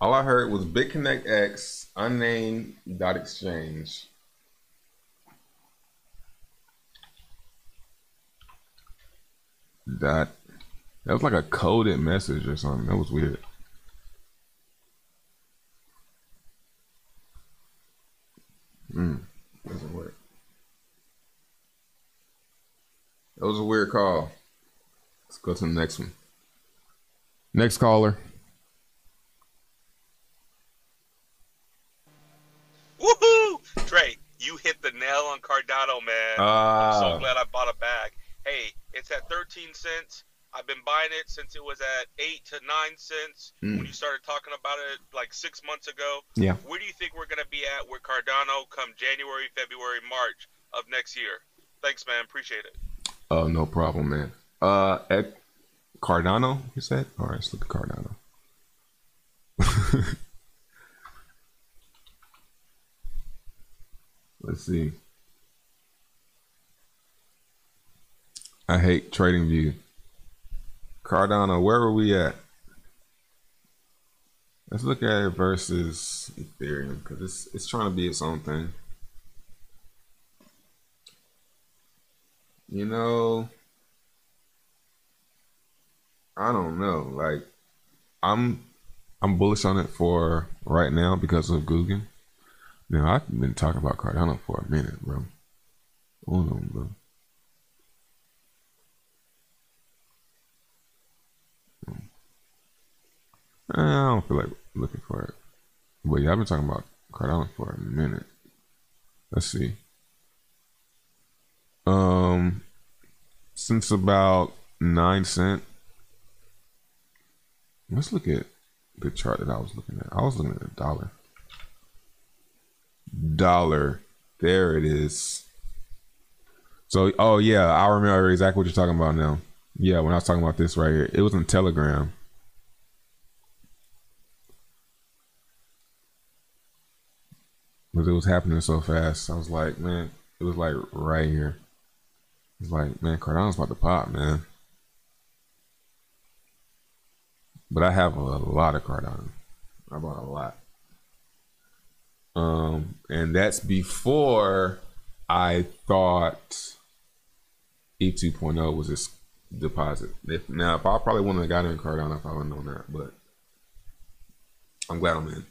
All I heard was BitConnect X unnamed dot exchange. That that was like a coded message or something. That was weird. Hmm. Doesn't work. That was a weird call. Let's go to the next one. Next caller. Woohoo! Trey, you hit the nail on Cardano, man. I'm so Ah, glad I bought a bag. Hey, it's at 13 cents. I've been buying it since it was at 8 to 9 cents Mm. when you started talking about it like six months ago. Yeah. Where do you think we're going to be at with Cardano come January, February, March of next year? Thanks, man. Appreciate it. oh, no problem, man. Uh, at Cardano, you said? All right, let's look at Cardano. let's see. I hate TradingView. Cardano, where were we at? Let's look at it versus Ethereum because it's it's trying to be its own thing. You know, I don't know. Like, I'm I'm bullish on it for right now because of Google. Now I've been talking about Cardano for a minute, bro. Hold on, bro. I don't feel like looking for it. But yeah, I've been talking about Cardano for a minute. Let's see. Um, since about nine cent. Let's look at the chart that I was looking at. I was looking at dollar. Dollar. There it is. So, oh yeah, I remember exactly what you're talking about now. Yeah, when I was talking about this right here, it was in Telegram. Because it was happening so fast. I was like, man, it was like right here. It's like, man, Cardano's about to pop, man. But I have a lot of Cardano. I bought a lot. Um, and that's before I thought E two oh was this deposit. If now, if I probably wouldn't have got in Cardano if I would have known that, but I'm glad I'm in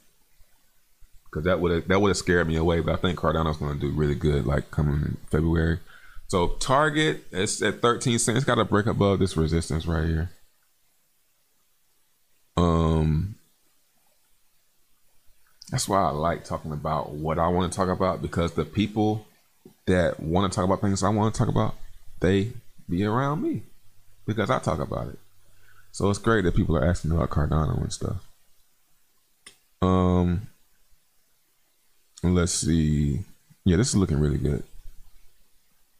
because that would have that would have scared me away. But I think Cardano's going to do really good, like coming in February. So target it's at 13 cents. It's got to break above this resistance right here. Um, that's why I like talking about what I want to talk about because the people that want to talk about things I want to talk about, they be around me because I talk about it. So it's great that people are asking about Cardano and stuff. Um, let's see. Yeah, this is looking really good.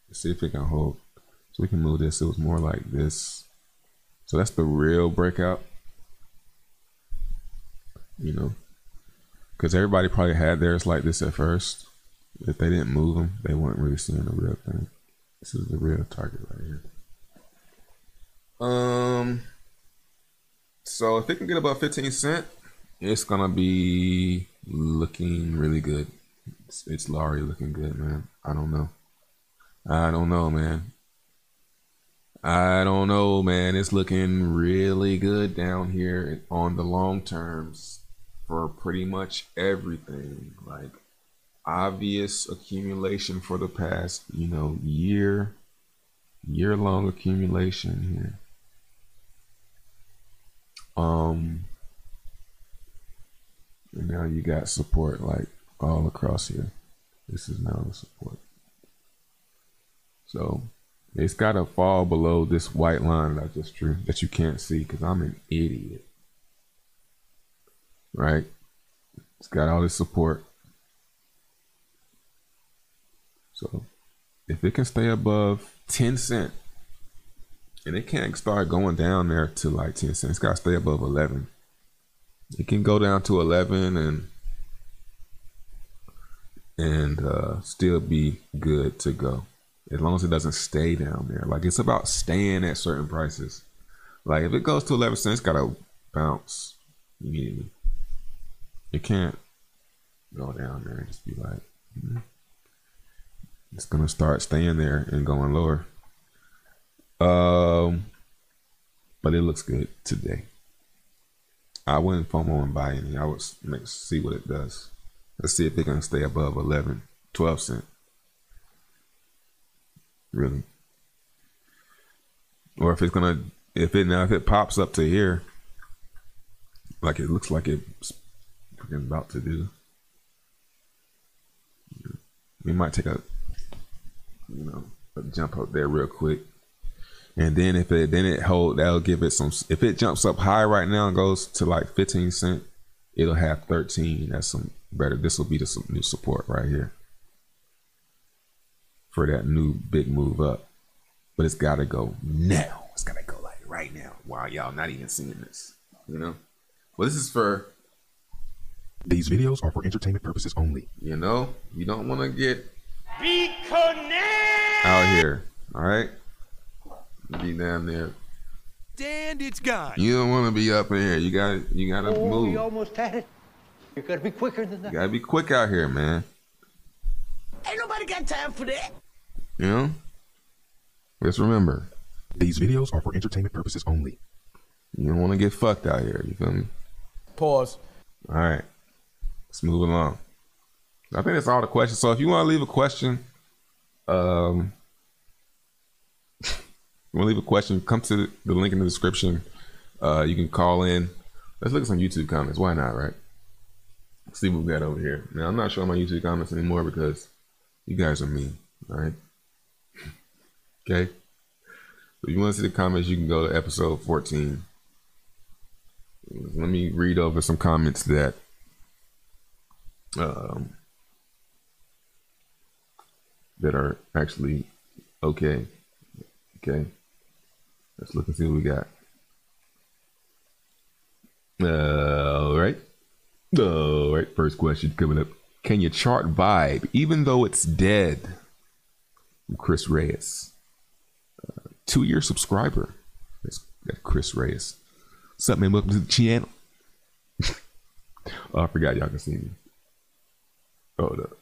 Let's see if it can hold. So we can move this. It was more like this. So that's the real breakout. You know, because everybody probably had theirs like this at first. If they didn't move them, they weren't really seeing the real thing. This is the real target right here. Um. So if it can get above 15 cent, it's gonna be looking really good. It's, it's Laurie looking good, man. I don't know. I don't know, man. I don't know, man. It's looking really good down here on the long terms for pretty much everything. Like obvious accumulation for the past, you know, year, year long accumulation here. Um, and now you got support like all across here. This is now the support. So it's got to fall below this white line that I just drew that you can't see because I'm an idiot. Right? It's got all this support. So if it can stay above 10 cent and it can't start going down there to like 10 cents, it's got to stay above 11. It can go down to 11 and and uh, still be good to go as long as it doesn't stay down there. Like it's about staying at certain prices. Like if it goes to 11 cents, gotta bounce immediately. It can't go down there and just be like, mm-hmm. it's gonna start staying there and going lower. Um, but it looks good today. I wouldn't FOMO and buy any. I would make see what it does. Let's see if it can stay above 11, 12 cent. Really. Or if it's gonna, if it now if it pops up to here, like it looks like it's about to do, we might take a, you know, a jump up there real quick. And then if it then it hold that'll give it some if it jumps up high right now and goes to like 15 cent, it'll have 13. That's some better. This will be the new support right here for that new big move up. But it's gotta go now. It's gotta go like right now. Wow, y'all not even seeing this. You know? Well this is for These videos are for entertainment purposes only. you know, you don't wanna get Be connect. out here. Alright? Be down there. And it's gone. You don't wanna be up in here. You gotta you gotta Oh, move. you almost had it. You gotta be quicker than that. You gotta be quick out here, man. Ain't nobody got time for that. You know? Just remember, These videos are for entertainment purposes only. you don't want to get fucked out here. You feel me? Pause. All right. Let's move along. I think that's all the questions. So if you want to leave a question, um, you want to leave a question, come to the link in the description. Uh, you can call in. Let's look at some YouTube comments. Why not, right? Let's see what we got over here. Now, I'm not showing my YouTube comments anymore because you guys are mean, all right? Okay? If you want to see the comments, you can go to episode 14. Let me read over some comments that um, that are actually okay. Okay. Let's look and see what we got. All right. All right. First question coming up. Can you chart vibe even though it's dead? From Chris Reyes. Uh, two year subscriber. That's, Chris Reyes. Up, man? Welcome to the channel. oh, I forgot y'all can see me. Hold up.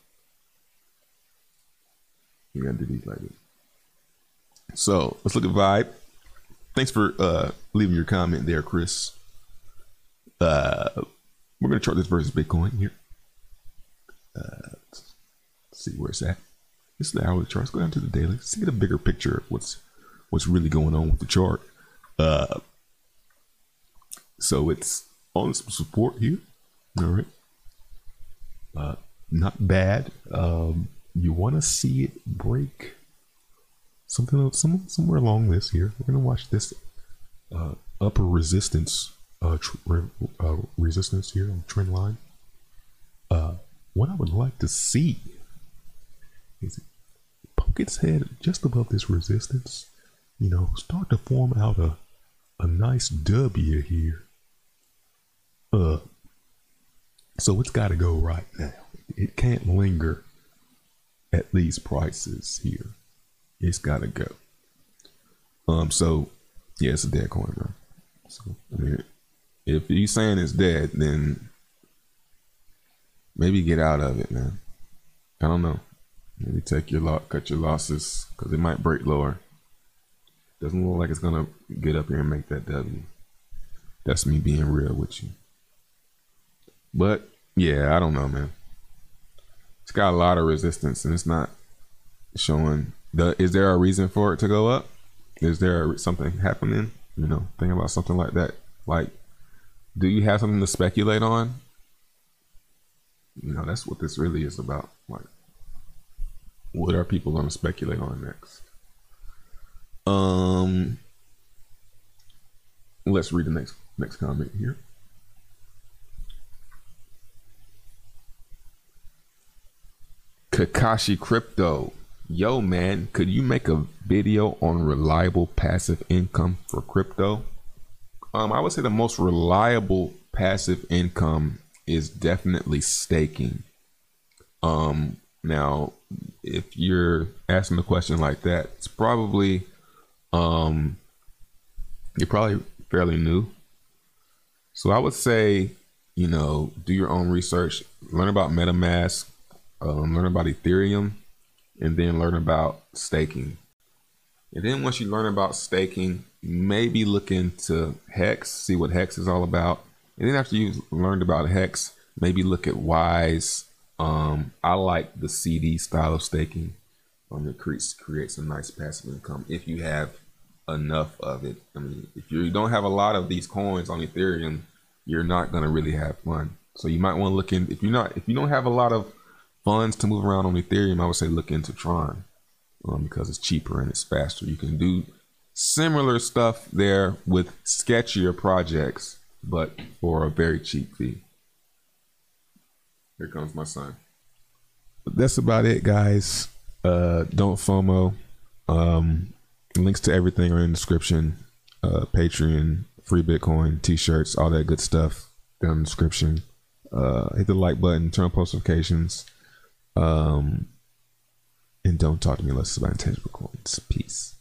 You gotta do these like this. So let's look at vibe. Thanks for uh, leaving your comment there, Chris. Uh, we're gonna chart this versus Bitcoin here. Uh, let's see where it's at. This is the hourly chart. Let's go down to the daily. Let's get a bigger picture of what's what's really going on with the chart. Uh, so it's on some support here. All right. Uh, not bad. Um, you want to see it break something some, somewhere along this here. We're gonna watch this uh, upper resistance uh, uh, resistance here on trend line. Uh, what I would like to see is poke its head just above this resistance. You know, start to form out a a nice W here. Uh, so it's got to go right now. It can't linger at these prices here. It's got to go. Um. So yeah, it's a dead coin, bro. So I mean, if you saying it's dead, then maybe get out of it, man. I don't know. Maybe take your lot, cut your losses, because it might break lower. Doesn't look like it's gonna get up here and make that W. That's me being real with you. But yeah, I don't know, man. It's got a lot of resistance, and it's not showing. The is there a reason for it to go up? Is there something happening? You know, think about something like that. Like, do you have something to speculate on? You know, that's what this really is about. Like, what are people going to speculate on next? Um, let's read the next next comment here. Kakashi Crypto. Yo, man, could you make a video on reliable passive income for crypto? Um, I would say the most reliable passive income is definitely staking. Um, now, if you're asking a question like that, it's probably um, you're probably fairly new. So I would say, you know, do your own research, learn about MetaMask, um, learn about Ethereum, and then learn about staking. And then once you learn about staking, maybe look into Hex, see what Hex is all about. And then after you've learned about Hex, maybe look at Wise. Um, I like the CD style of staking. Um, it creates creates a nice passive income if you have enough of it. I mean, if you don't have a lot of these coins on Ethereum, you're not gonna really have fun. So you might want to look in if you're not if you don't have a lot of funds to move around on Ethereum, I would say look into Tron um, because it's cheaper and it's faster. You can do similar stuff there with sketchier projects, but for a very cheap fee. Here comes my son. That's about it, guys. Uh, don't FOMO. Um, links to everything are in the description. Uh, Patreon, free Bitcoin, t-shirts, all that good stuff down in the description. Uh, hit the like button, turn on post notifications. Um, and don't talk to me unless it's about intangible coins. Peace.